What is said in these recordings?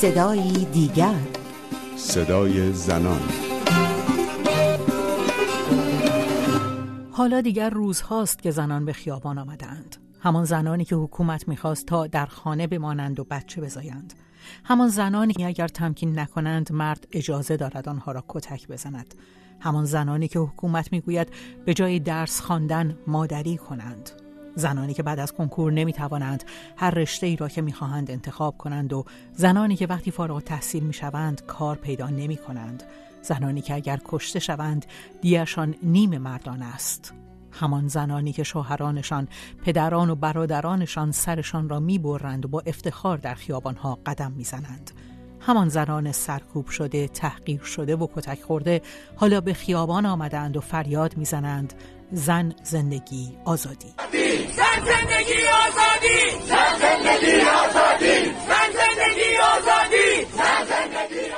صدایی دیگر. صدای زنان. حالا دیگر روزهاست که زنان به خیابان آمدند. همان زنانی که حکومت می‌خواست تا در خانه بمانند و بچه بزایند. همان زنانی که اگر تمکین نکنند مرد اجازه دارد آنها را کتک بزند. همان زنانی که حکومت می‌گوید به جای درس خواندن مادری کنند. زنانی که بعد از کنکور نمی توانند هر رشته ای را که می خواهند انتخاب کنند و زنانی که وقتی فارغ تحصیل می شوند کار پیدا نمی کنند زنانی که اگر کشته شوند دیشان نیم مردان است. همان زنانی که شوهرانشان پدران و برادرانشان سرشان را می برند و با افتخار در خیابانها قدم می زنند. همان زنان سرکوب شده، تحقیر شده و کتک خورده حالا به خیابان آمدند و فریاد می‌زنند. زن زندگی آزادی. زن زندگی آزادی. زن زندگی آزادی زن زندگی آزادی زن زندگی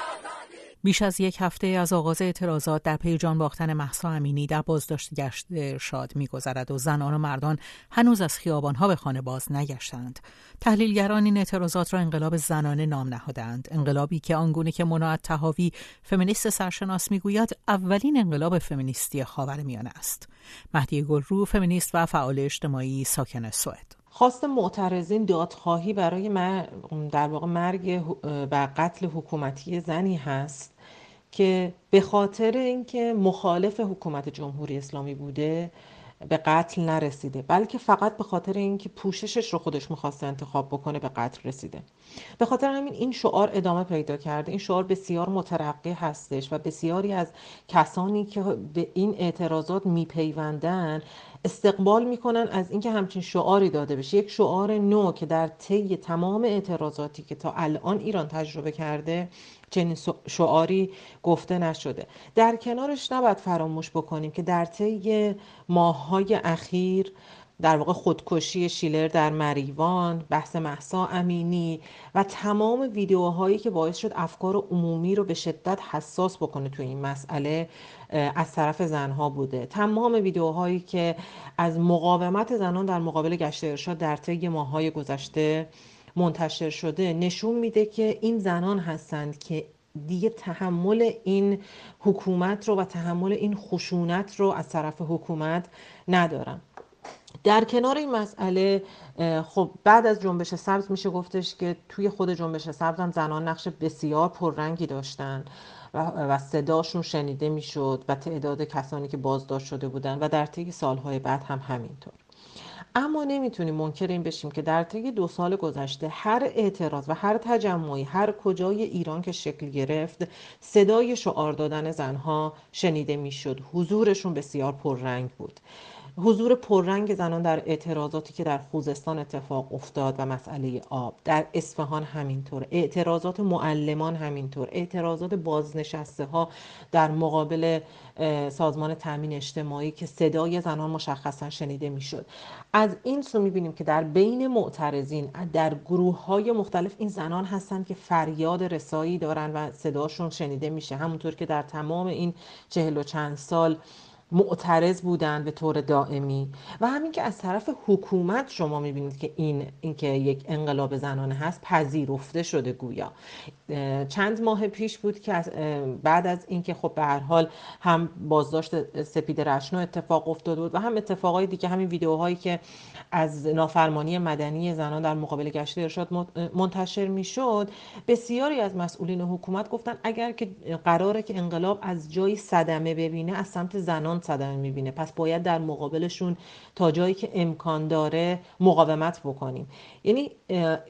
بیش از یک هفته از آغاز اعتراضات در پی جان باختن محسا امینی در بازداشت گشت ارشاد میگذرد و زنان و مردان هنوز از خیابانها به خانه باز نگشتند. تحلیلگران این اعتراضات را انقلاب زنانه نام نهادند. انقلابی که آنگونه که مناعت تهاوی فمینیست سرشناس می‌گوید اولین انقلاب فمینیستی خاورمیانه است. مهدی گلرو فمینیست و فعال اجتماعی ساکن سوئد. خواست معترضین دادخواهی برای در واقع مرگ و قتل حکومتی زنی هست. که به خاطر اینکه مخالف حکومت جمهوری اسلامی بوده به قتل نرسیده بلکه فقط به خاطر اینکه پوششش رو خودش می‌خواسته انتخاب بکنه به قتل رسیده. به خاطر همین این شعار ادامه پیدا کرده. این شعار بسیار مترقی هستش و بسیاری از کسانی که به این اعتراضات میپیوندن استقبال می‌کنن از اینکه همچین شعاری داده بشه. یک شعار نو که در طی تمام اعتراضاتی که تا الان ایران تجربه کرده چنین شعاری گفته نشده. در کنارش نباید فراموش بکنیم که در طی ماههای اخیر در واقع خودکشی شیلر در مریوان بحث محسا امینی و تمام ویدیوهایی که باعث شد افکار عمومی رو به شدت حساس بکنه تو این مسئله از طرف زنها بوده. تمام ویدیوهایی که از مقاومت زنان در مقابل گشت ارشاد در طی ماههای گذشته منتشر شده نشون میده که این زنان هستند که دیگه تحمل این حکومت رو و تحمل این خشونت رو از طرف حکومت ندارن. در کنار این مسئله خب بعد از جنبش سبز میشه گفتش که توی خود جنبش سبز هم زنان نقش بسیار پررنگی داشتن و صداشون شنیده می‌شد و تعداد کسانی که بازداشت شده بودن و در طی سالهای بعد هم همینطور. اما نمی‌تونیم منکر این بشیم که در طی دو سال گذشته هر اعتراض و هر تجمعی هر کجای ایران که شکل گرفت صدای شعار دادن زنها شنیده می‌شد. حضورشون بسیار پررنگ بود. حضور پررنگ زنان در اعتراضاتی که در خوزستان اتفاق افتاد و مسئله آب در اصفهان همینطور اعتراضات معلمان همینطور اعتراضات بازنشسته ها در مقابل سازمان تامین اجتماعی که صدای زنان مشخصا شنیده می‌شد. از این سو می‌بینیم که در بین معترضین در گروه های مختلف این زنان هستند که فریاد رسایی دارن و صداشون شنیده میشه. همونطور که در تمام این چهل و چند سال معترض بودن به طور دائمی. و همین که از طرف حکومت شما می‌بینید که این اینکه یک انقلاب زنانه هست پذیرفته شده گویا. چند ماه پیش بود که بعد از اینکه خب به هر حال هم بازداشت سپید رشنو اتفاق افتاده بود و هم اتفاقای دیگه همین ویدیوهایی که از نافرمانی مدنی زنان در مقابل گشت ارشاد منتشر می‌شد بسیاری از مسئولین حکومت گفتن اگر که قراره که انقلاب از جایی صدمه ببینه از سمت زنان صدمه می‌بینه. پس باید در مقابلشون تا جایی که امکان داره مقاومت بکنیم. یعنی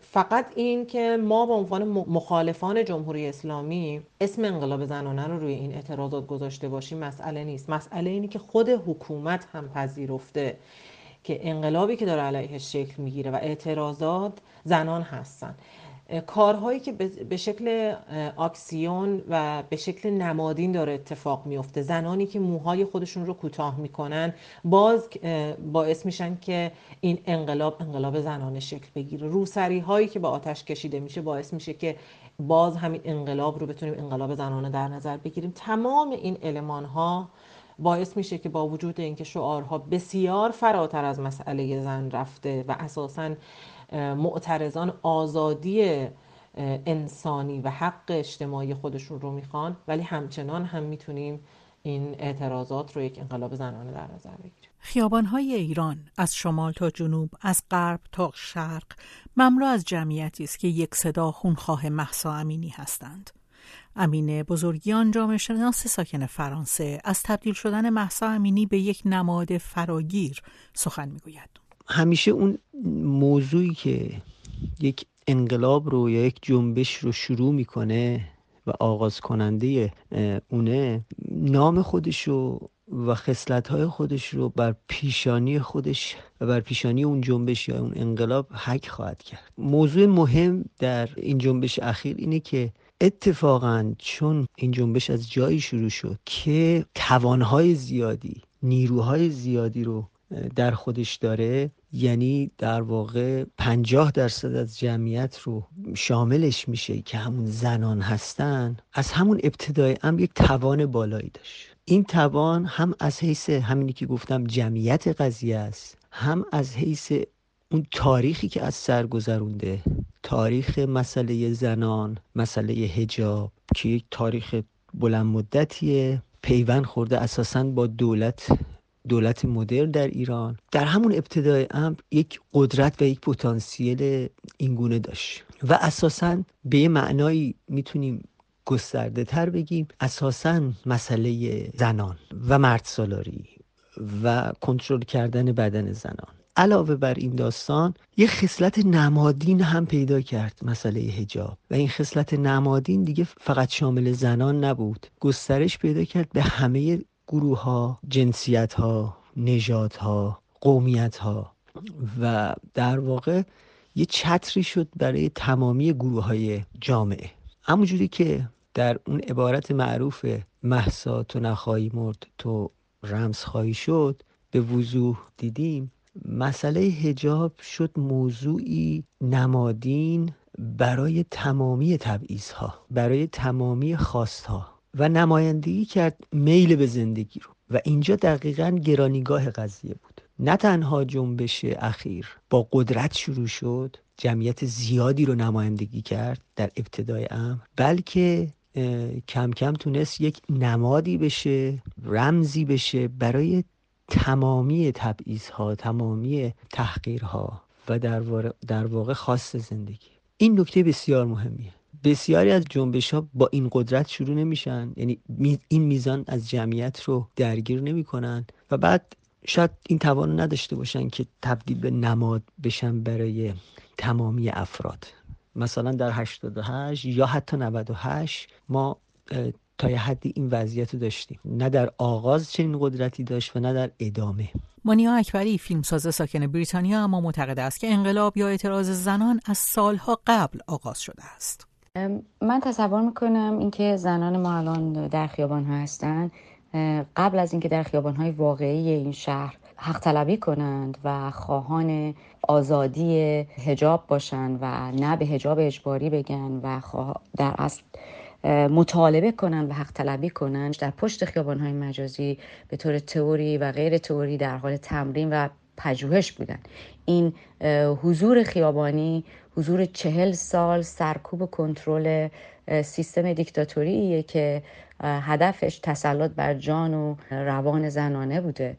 فقط این که ما به عنوان مخالفان جمهوری اسلامی اسم انقلاب زنانه رو روی این اعتراضات گذاشته باشیم مسئله نیست. مسئله اینی که خود حکومت هم پذیرفته که انقلابی که داره علیهش شکل می‌گیره و اعتراضات زنان هستن. کارهایی که به شکل آکسیون و به شکل نمادین داره اتفاق میفته. زنانی که موهای خودشون رو کوتاه می‌کنن باز باعث میشن که این انقلاب انقلاب زنانه شکل بگیره. روسری هایی که با آتش کشیده میشه باعث میشه که باز همین انقلاب رو بتونیم انقلاب زنانه در نظر بگیریم. تمام این علمان ها باعث میشه که با وجود اینکه شعارها بسیار فراتر از مسئله زن رفته و اساسا معترضان آزادی انسانی و حق اجتماعی خودشون رو می‌خوان ولی همچنان هم می‌تونیم این اعتراضات رو یک انقلاب زنانه در نظر بگیریم. خیابانهای ایران از شمال تا جنوب از غرب تا شرق مملو از جمعیتی است که یک صدا خونخواه محسا امینی هستند. امینه بزرگیان جامعه شناس ساکن فرانسه. از تبدیل شدن محسا امینی به یک نماد فراگیر سخن می‌گوید. همیشه اون موضوعی که یک انقلاب رو یا یک جنبش رو شروع می‌کنه و آغاز کننده اونه نام خودش رو و خصلت های خودش رو بر پیشانی خودش و بر پیشانی اون جنبش یا اون انقلاب حک خواهد کرد. موضوع مهم در این جنبش اخیر اینه که اتفاقا چون این جنبش از جایی شروع شد که توانهای زیادی نیروهای زیادی رو در خودش داره یعنی در واقع پنجاه درصد از جمعیت رو شاملش میشه که همون زنان هستن از همون ابتدای هم یک توان بالایی داشت. این توان هم از حیث همینی که گفتم جمعیت قضیه است هم از حیث اون تاریخی که از سر گذرونده تاریخ مسئله زنان مسئله هجاب که یک تاریخ بلند مدتیه. پیوند خورده اساسا با دولت دولت مدرن در ایران. در همون ابتدای امر یک قدرت و یک پتانسیل اینگونه داشت و اساسا به یه معنایی می‌تونیم گسترده تر بگیم اساسا مسئله زنان و مرد سالاری و کنترل کردن بدن زنان. علاوه بر این داستان یه خصلت نمادین هم پیدا کرد مسئله هجاب و این خصلت نمادین دیگه فقط شامل زنان نبود. گسترش پیدا کرد به همه گروه ها جنسیت ها نژاد ها قومیت ها و در واقع یه چتری شد برای تمامی گروه های جامعه همونجوری که در اون عبارت معروف محسا تو نخواهی مرد تو رمز خواهی شد به وضوح دیدیم مسئله هجاب شد موضوعی نمادین برای تمامی تبعیض ها برای تمامی خواست ها و نمایندگی کرد میل به زندگی رو. و اینجا دقیقا گرانیگاه قضیه بود. نه تنها جنبش اخیر با قدرت شروع شد جمعیت زیادی رو نمایندگی کرد در ابتدای امر بلکه کم کم تونست یک نمادی بشه رمزی بشه برای تمامی تبعیض ها تمامی تحقیرها و در, در واقع خاص زندگی. این نکته بسیار مهمیه. بسیاری از جنبش ها با این قدرت شروع نمیشن. یعنی این میزان از جمعیت رو درگیر نمی‌کنن و بعد شاید این توان نداشته باشن که تبدیل به نماد بشن برای تمامی افراد. مثلا در 88 یا حتی 98 ما تا یه حدی این وضعیت رو داشتیم. نه در آغاز چنین قدرتی داشت و نه در ادامه. مانیا اکبری فیلمساز ساکن بریتانیا اما معتقد است که انقلاب یا اعتراض زنان از سالها قبل آغاز شده است. من تصور می‌کنم اینکه زنان ما الان در خیابان ها هستن قبل از اینکه در خیابان های واقعی این شهر حق طلبی کنند و خواهان آزادی هجاب باشند و نه به هجاب اجباری بگن و در اصل مطالبه کنن و حق طلبی کنن در پشت خیابان های مجازی به طور تئوری و غیر تئوری در حال تمرین و پژوهش بودن. این حضور خیابانی حضور چهل سال سرکوب و کنترل سیستم دیکتاتوریه که هدفش تسلط بر جان و روان زنانه بوده.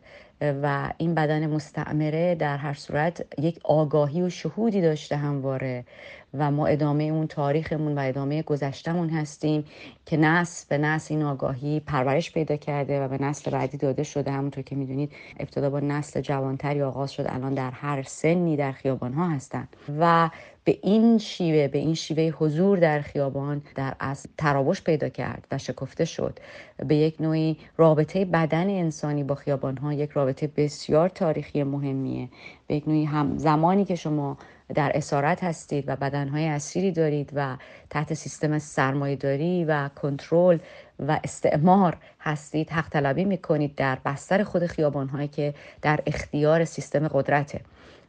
و این بدن مستعمره در هر صورت یک آگاهی و شهودی داشته همواره. و ما ادامه اون تاریخمون و ادامه گذشتمون هستیم که نسل به نسل این آگاهی پرورش پیدا کرده و به نسل بعدی داده شده. همونطور که می‌دونید ابتدا با نسل جوانتری آغاز شد. الان در هر سنی در خیابان ها هستن. و به این شیوه به این شیوه حضور در خیابان در از تراوش پیدا کرد و شکفته شد. به یک نوعی رابطه بدن انسانی با خیابان ها یک رابطه بسیار تاریخی مهمیه. به یک نوعی هم زمانی که شما در اسارت هستید و بدنهای اسیری دارید و تحت سیستم سرمایهداری و کنترل و استعمار هستید حق طلبی می‌کنید در بستر خود خیابانهایی که در اختیار سیستم قدرته.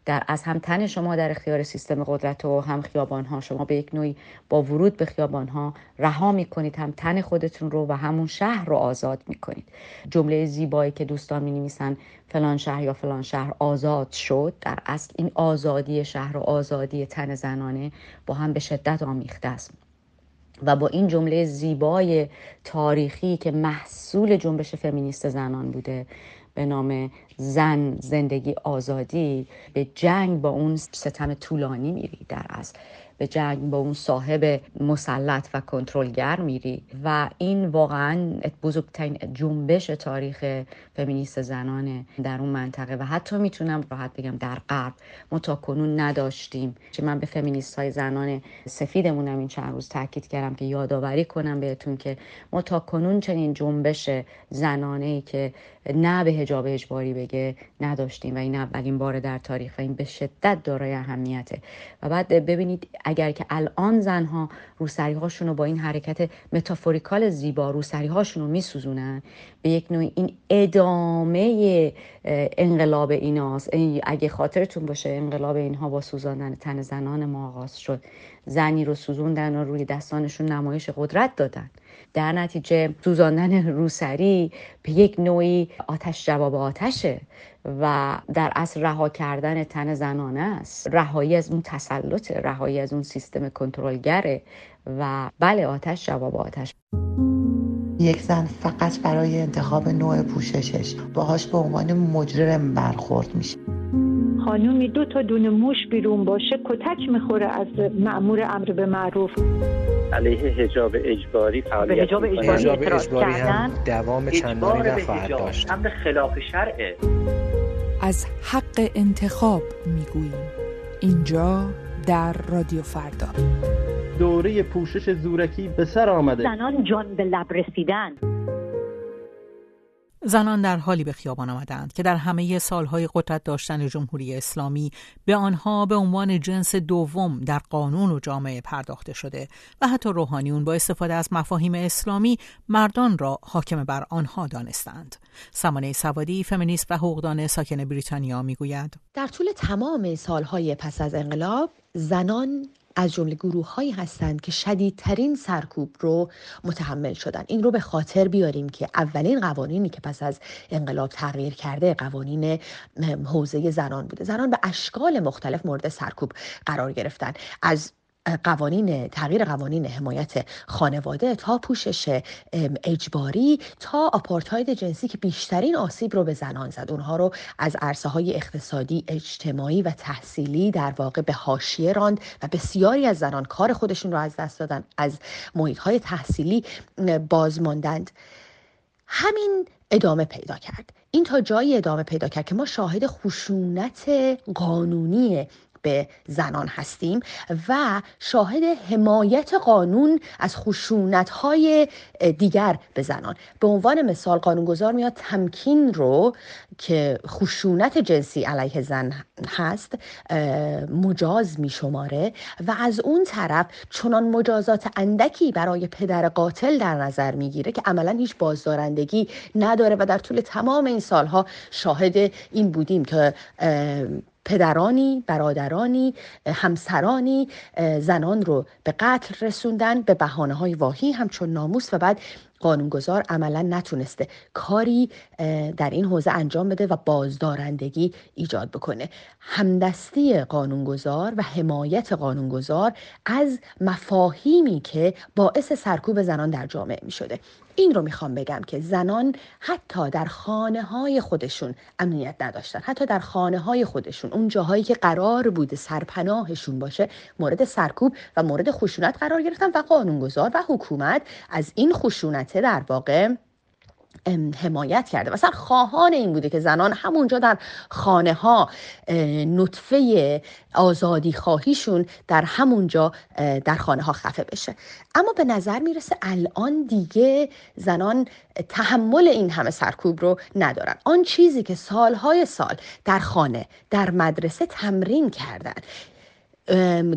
در از هم تن شما در اختیار سیستم قدرت و هم خیابان ها شما به یک نوعی با ورود به خیابان ها رها می‌کنید هم تن خودتون رو و همون شهر رو آزاد می‌کنید. جمله زیبایی که دوستان می نویسن فلان شهر یا فلان شهر آزاد شد. در اصل این آزادی شهر و آزادی تن زنانه با هم به شدت آمیخته است. و با این جمله زیبای تاریخی که محصول جنبش فمینیست زنان بوده به نام زن زندگی آزادی به جنگ با اون ستم طولانی میری در اصل. به جنگ با اون صاحب مسلط و کنترلگر میری و این واقعا بزرگترین جنبش تاریخ فمینیست زنانه در اون منطقه و حتی می‌تونم راحت بگم در غرب ما تا کنون نداشتیم. که من به فمینیست های زنان سفیدمونم این چند روز تاکید کردم که یادآوری کنم بهتون که ما تا کنون چنین جنبش زنانه ای که نه به هجاب اجباری بگه نداشتیم و این اولین بار در تاریخ و این به شدت دارای اهمیته. و بعد ببینید اگر که الان زنها روسری هاشون رو با این حرکت متافوریکال زیبا روسری هاشون رو میسوزونن به یک نوع این ادامه انقلاب ایناست. اگه خاطرتون باشه انقلاب اینها با سوزاندن تن زنان ما آغاز شد. زنی رو سوزوندن و روی دستانشون نمایش قدرت دادن. در نتیجه سوزاندن روسری به یک نوعی آتش جواب آتشه و در اصل رها کردن تن زنانه است. رهایی از اون تسلط رهایی از اون سیستم کنترلگره و بله آتش جواب آتش. یک زن فقط برای انتخاب نوع پوششش باهاش به عنوان مجرم برخورد میشه. خانومی دو تا دونه موش بیرون باشه کتک می‌خوره از معمور امر به معروف. علیه حجاب اجباری فعالیت حجاب اجباری, اجباری هم دوام چندانی نخواهد داشت. امر خلاف شرعه از حق انتخاب می‌گوییم. اینجا در رادیو فردا. دوره پوشش زورکی به سر آمده. زنان جان به لب رسیدن. زنان در حالی به خیابان آمدند که در همه سالهای قدرت داشتن جمهوری اسلامی به آنها به عنوان جنس دوم در قانون و جامعه پرداخته شده و حتی روحانیون با استفاده از مفاهیم اسلامی مردان را حاکم بر آنها دانستند. سمانه سوادی فمینیست و حقوقدان ساکن بریتانیا می‌گوید در طول تمام سالهای پس از انقلاب زنان از جمله گروه هایی هستند که شدیدترین سرکوب رو متحمل شدن. این رو به خاطر بیاریم که اولین قوانینی که پس از انقلاب تغییر کرده قوانین حوزه زنان بوده. زنان به اشکال مختلف مورد سرکوب قرار گرفتن. از قوانین تغییر قوانین حمایت خانواده تا پوشش اجباری تا آپارتاید جنسی که بیشترین آسیب رو به زنان زد. اونها رو از عرصه های اقتصادی اجتماعی و تحصیلی در واقع به حاشیه راند و بسیاری از زنان کار خودشون رو از دست دادن از محیط های تحصیلی باز ماندند همین ادامه پیدا کرد. این تا جایی ادامه پیدا کرد که ما شاهد خشونت قانونی به زنان هستیم و شاهد حمایت قانون از خشونت های دیگر به زنان. به عنوان مثال قانونگذار میاد تمکین رو که خشونت جنسی علیه زن هست مجاز می شماره و از اون طرف چنان مجازات اندکی برای پدر قاتل در نظر می‌گیره که عملا هیچ بازدارندگی نداره و در طول تمام این سالها شاهد این بودیم که پدرانی، برادرانی، همسرانی زنان رو به قتل رسوندن به بحانه های واهی همچون ناموس و بعد قانونگذار عملا نتونسته کاری در این حوزه انجام بده و بازدارندگی ایجاد بکنه. همدستی قانونگذار و حمایت قانونگذار از مفاهیمی که باعث سرکوب زنان در جامعه می شده این رو می‌خوام بگم که زنان حتی در خانه های خودشون امنیت نداشتن. حتی در خانه های خودشون اون جاهایی که قرار بوده سرپناهشون باشه مورد سرکوب و مورد خشونت قرار گرفتن و قانونگذار و حکومت از این خشونت در واقع حمایت کرده. مثلا خواهان این بوده که زنان همونجا در خانه ها نطفه آزادی خواهیشون در همونجا در خانه ها خفه بشه. اما به نظر می‌رسه الان دیگه زنان تحمل این همه سرکوب رو ندارن. آن چیزی که سالهای سال در خانه در مدرسه تمرین کردن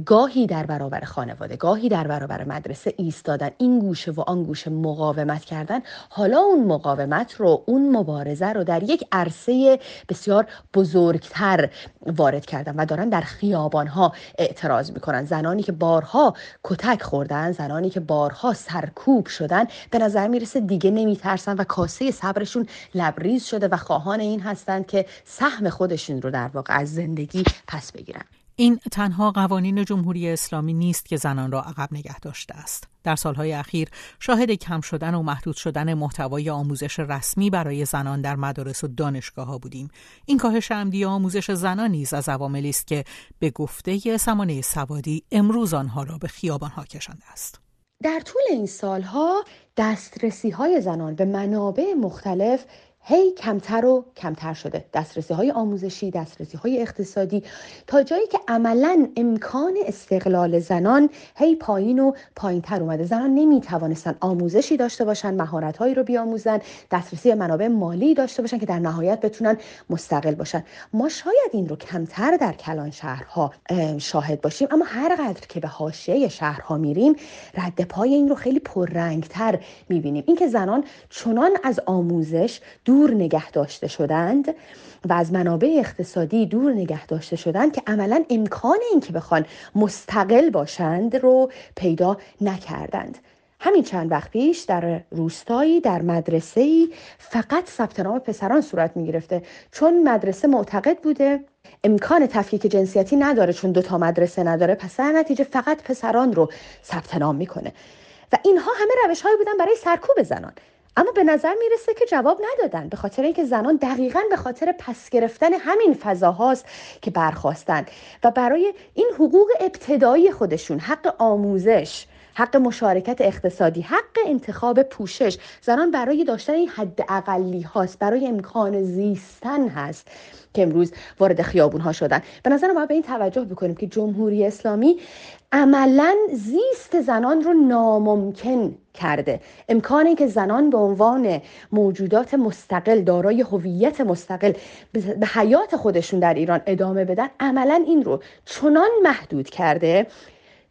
گاهی در برابر خانواده گاهی در برابر مدرسه ایستادن این گوشه و آن گوشه مقاومت کردن حالا اون مقاومت رو اون مبارزه رو در یک عرصه بسیار بزرگتر وارد کردن و دارن در خیابان ها اعتراض می‌کنن. زنانی که بارها کتک خوردن زنانی که بارها سرکوب شدن به نظر می‌رسه دیگه نمیترسن و کاسه صبرشون لبریز شده و خواهان این هستند که سهم خودشون رو در واقع از زندگی پس بگیرن. این تنها قوانین جمهوری اسلامی نیست که زنان را عقب نگه داشته است. در سالهای اخیر شاهد کم شدن و محدود شدن محتوای آموزش رسمی برای زنان در مدارس و دانشگاه ها بودیم. این کاهش عمدی آموزش زنان نیز از عواملی است که به گفته سمانه سوادی امروز آنها را به خیابان ها کشانده است. در طول این سالها دسترسی های زنان به منابع مختلف هی کمتر و کمتر شده. دسترسی های آموزشی دسترسی های اقتصادی. تا جایی که عملا امکان استقلال زنان هی پایین و پایین تر اومده. زنان نمی توانستن آموزشی داشته باشن مهارت هایی رو بیاموزن دسترسی منابع مالی داشته باشن که در نهایت بتونن مستقل باشن. ما شاید این رو کمتر در کلان شهرها شاهد باشیم. اما هر قدر که به حاشیه شهرها میریم رد پای این رو خیلی پررنگتر می‌بینیم. اینکه زنان چنان از آموزش دور نگه داشته شدند و از منابع اقتصادی دور نگه داشته شدند که عملا امکان اینکه بخوان مستقل باشند رو پیدا نکردند. همین چند وقت پیش در روستایی در مدرسه ای فقط ثبت نام پسران صورت می گرفته چون مدرسه معتقد بوده امکان تفکیک جنسیتی نداره چون دو تا مدرسه نداره پس در نتیجه فقط پسران رو ثبت نام می‌کنه. و اینها همه روش هایی بودن برای سرکوب زنان. اما به نظر می‌رسه که جواب ندادن به خاطر اینکه زنان دقیقا به خاطر پس گرفتن همین فضاهاست که برخواستن. و برای این حقوق ابتدایی خودشون حق آموزش حق مشارکت اقتصادی حق انتخاب پوشش. زنان برای داشتن این حد اقلی هاست برای امکان زیستن هست که امروز وارد خیابون ها شدن. به نظر ما به این توجه بکنیم که جمهوری اسلامی عملا زیست زنان رو ناممکن کرده. امکانی که زنان به عنوان موجودات مستقل دارای هویت مستقل به حیات خودشون در ایران ادامه بدن عملا این رو چنان محدود کرده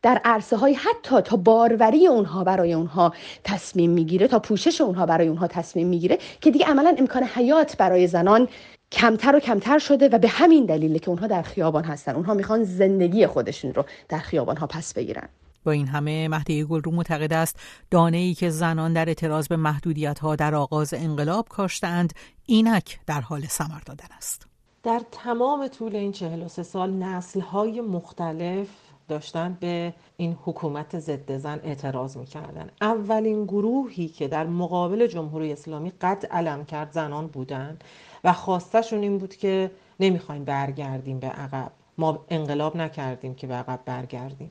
در عرصه های حتی تا باروری اونها برای اونها تصمیم می‌گیره تا پوشش اونها برای اونها تصمیم می‌گیره که دیگه عملا امکان حیات برای زنان کمتر و کمتر شده و به همین دلیله که اونها در خیابان هستن. اونها می‌خوان زندگی خودشون رو در خیابان ها پس بگیرن. با این همه مهدی گلرو معتقد است دانه ای که زنان در اعتراض به محدودیت ها در آغاز انقلاب کاشتند اینک در حال ثمر دادن است. در تمام طول این 43 سال نسل های مختلف داشتن به این حکومت ضد زن اعتراض می‌کردن. اولین گروهی که در مقابل جمهوری اسلامی قد علم کرد زنان بودن و خواستشون این بود که نمی‌خوایم برگردیم به عقب. ما انقلاب نکردیم که به عقب برگردیم.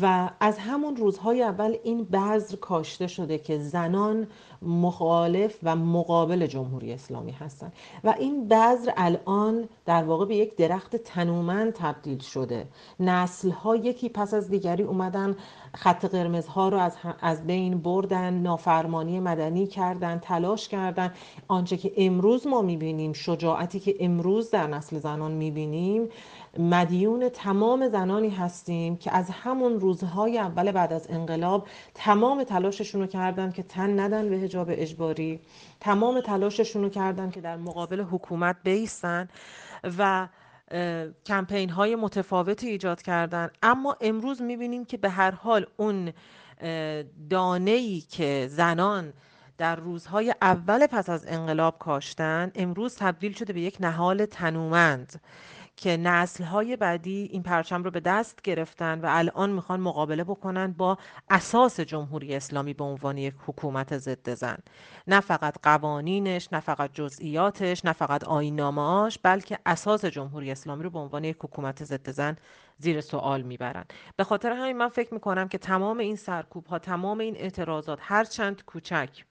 و از همون روزهای اول این بذر کاشته شده که زنان مخالف و مقابل جمهوری اسلامی هستند و این بذر الان در واقع به یک درخت تنومند تبدیل شده. نسل ها یکی پس از دیگری اومدن خط قرمزها رو از, از بین بردن نافرمانی مدنی کردن تلاش کردن. آنچه که امروز ما می‌بینیم شجاعتی که امروز در نسل زنان می‌بینیم مدیون تمام زنانی هستیم که از همون روزهای اول بعد از انقلاب تمام تلاششون رو کردن که تن ندن به حجاب اجباری تمام تلاششون رو کردن که در مقابل حکومت بیستن و کمپین های متفاوتی ایجاد کردن. اما امروز می‌بینیم که به هر حال اون دانه ای که زنان در روزهای اول پس از انقلاب کاشتن امروز تبدیل شده به یک نهال تنومند. که نسل های بعدی این پرچم رو به دست گرفتن و الان می‌خوان مقابله بکنن با اساس جمهوری اسلامی به عنوان یک حکومت ضد زن. نه فقط قوانینش نه فقط جزئیاتش نه فقط آینامهاش بلکه اساس جمهوری اسلامی رو به عنوان یک حکومت ضد زن زیر سوال می‌برن. به خاطر همین من فکر می‌کنم که تمام این سرکوب ها تمام این اعتراضات هرچند کوچک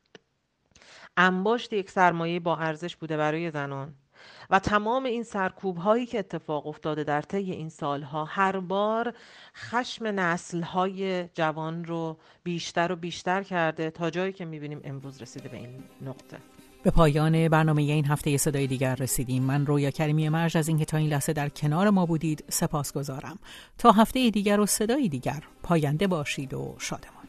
انباشت یک سرمایه با ارزش بوده برای زنان و تمام این سرکوب هایی که اتفاق افتاده در طی این سالها هر بار خشم نسل های جوان رو بیشتر و بیشتر کرده تا جایی که می‌بینیم امروز رسیده به این نقطه. به پایان برنامه این هفته صدای دیگر رسیدیم. من رویا کریمی مرج از اینکه تا این لحظه در کنار ما بودید سپاس گذارم تا هفته دیگر و صدای دیگر پاینده باشید و شادمان